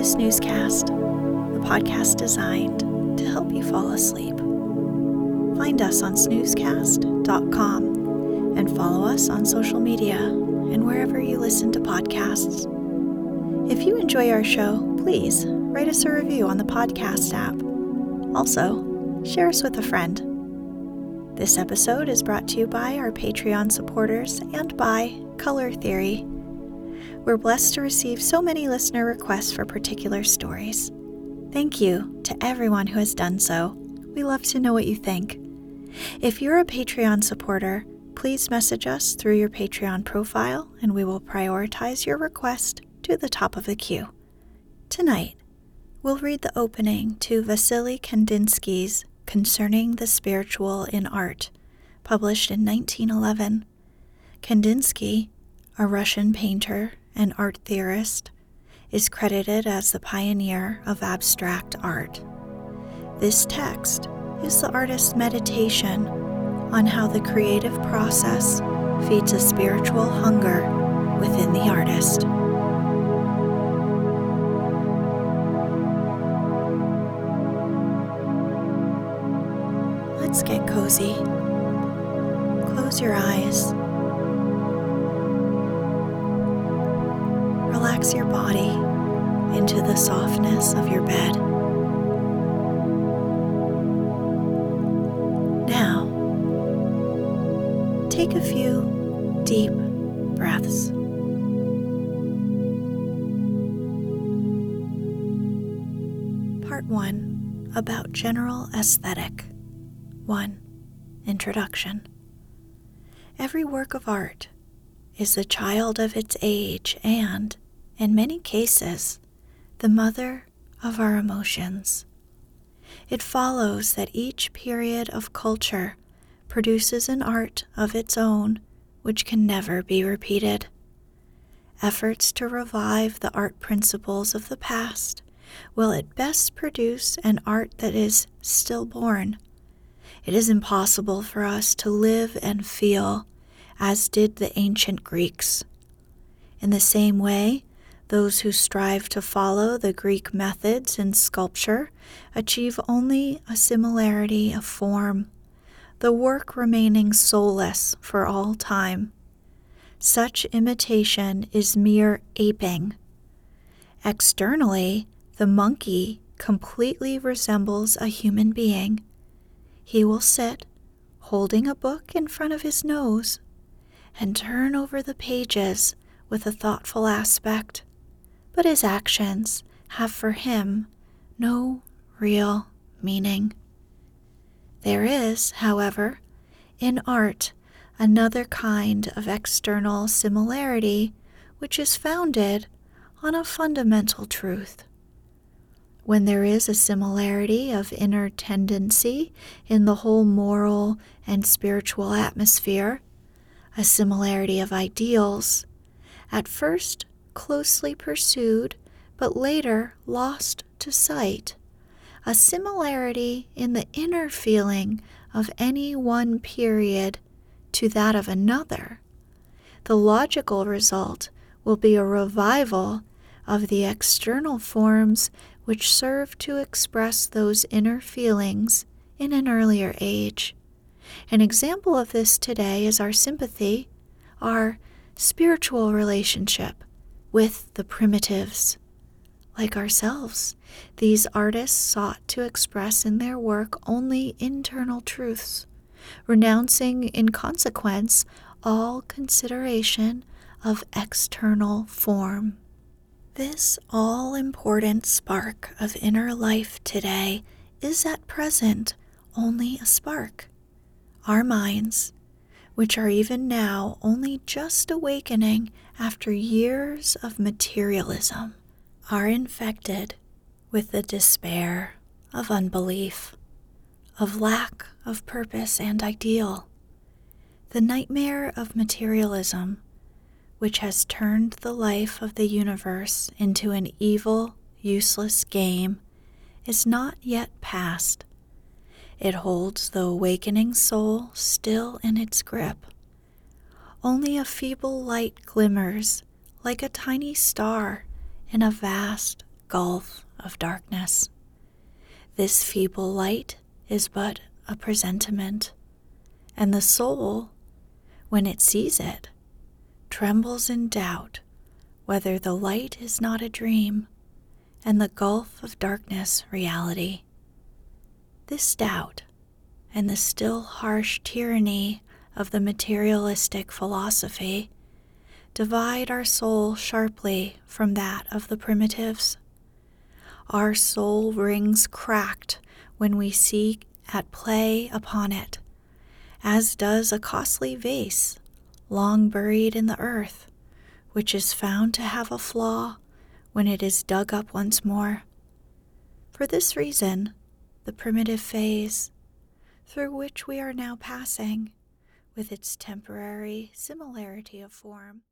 To Snoozecast, the podcast designed to help you fall asleep. Find us on snoozecast.com and follow us on social media and wherever you listen to podcasts. If you enjoy our show, please write us a review on the podcast app. Also, share us with a friend. This episode is brought to you by our Patreon supporters and by Color Theory. We're blessed to receive so many listener requests for particular stories. Thank you to everyone who has done so. We love to know what you think. If you're a Patreon supporter, please message us through your Patreon profile and we will prioritize your request to the top of the queue. Tonight, we'll read the opening to Vasily Kandinsky's Concerning the Spiritual in Art, published in 1911. Kandinsky, a Russian painter and art theorist, is credited as the pioneer of abstract art. This text is the artist's meditation on how the creative process feeds a spiritual hunger within the artist. Let's get cozy. Close your eyes. Relax your body into the softness of your bed. Now, take a few deep breaths. Part 1 About General Aesthetic 1. Introduction Every work of art is the child of its age and, in many cases, the mother of our emotions. It follows that each period of culture produces an art of its own which can never be repeated. Efforts to revive the art principles of the past will at best produce an art that is stillborn. It is impossible for us to live and feel as did the ancient Greeks. In the same way, those who strive to follow the Greek methods in sculpture achieve only a similarity of form, the work remaining soulless for all time. Such imitation is mere aping. Externally, the monkey completely resembles a human being. He will sit, holding a book in front of his nose, and turn over the pages with a thoughtful aspect, but his actions have for him no real meaning. There is, however, in art another kind of external similarity which is founded on a fundamental truth. when there is a similarity of inner tendency in the whole moral and spiritual atmosphere, a similarity of ideals, at first closely pursued, but later lost to sight, a similarity in the inner feeling of any one period to that of another, the logical result will be a revival of the external forms which serve to express those inner feelings in an earlier age. An example of this today is our sympathy, our spiritual relationship with the primitives. Like ourselves, these artists sought to express in their work only internal truths, renouncing in consequence all consideration of external form. This all important spark of inner life today is at present only a spark. Our minds, which are even now only just awakening after years of materialism, are infected with the despair of unbelief, of lack of purpose and ideal. The nightmare of materialism which has turned the life of the universe into an evil, useless game, is not yet past. It holds the awakening soul still in its grip. Only a feeble light glimmers like a tiny star in a vast gulf of darkness. This feeble light is but a presentiment, and the soul, when it sees it, trembles in doubt whether the light is not a dream and the gulf of darkness reality. This doubt and the still harsh tyranny of the materialistic philosophy divide our soul sharply from that of the primitives. Our soul rings cracked when we see at play upon it, as does a costly vase long buried in the earth, which is found to have a flaw when it is dug up once more. For this reason, the primitive phase, through which we are now passing, with its temporary similarity of form,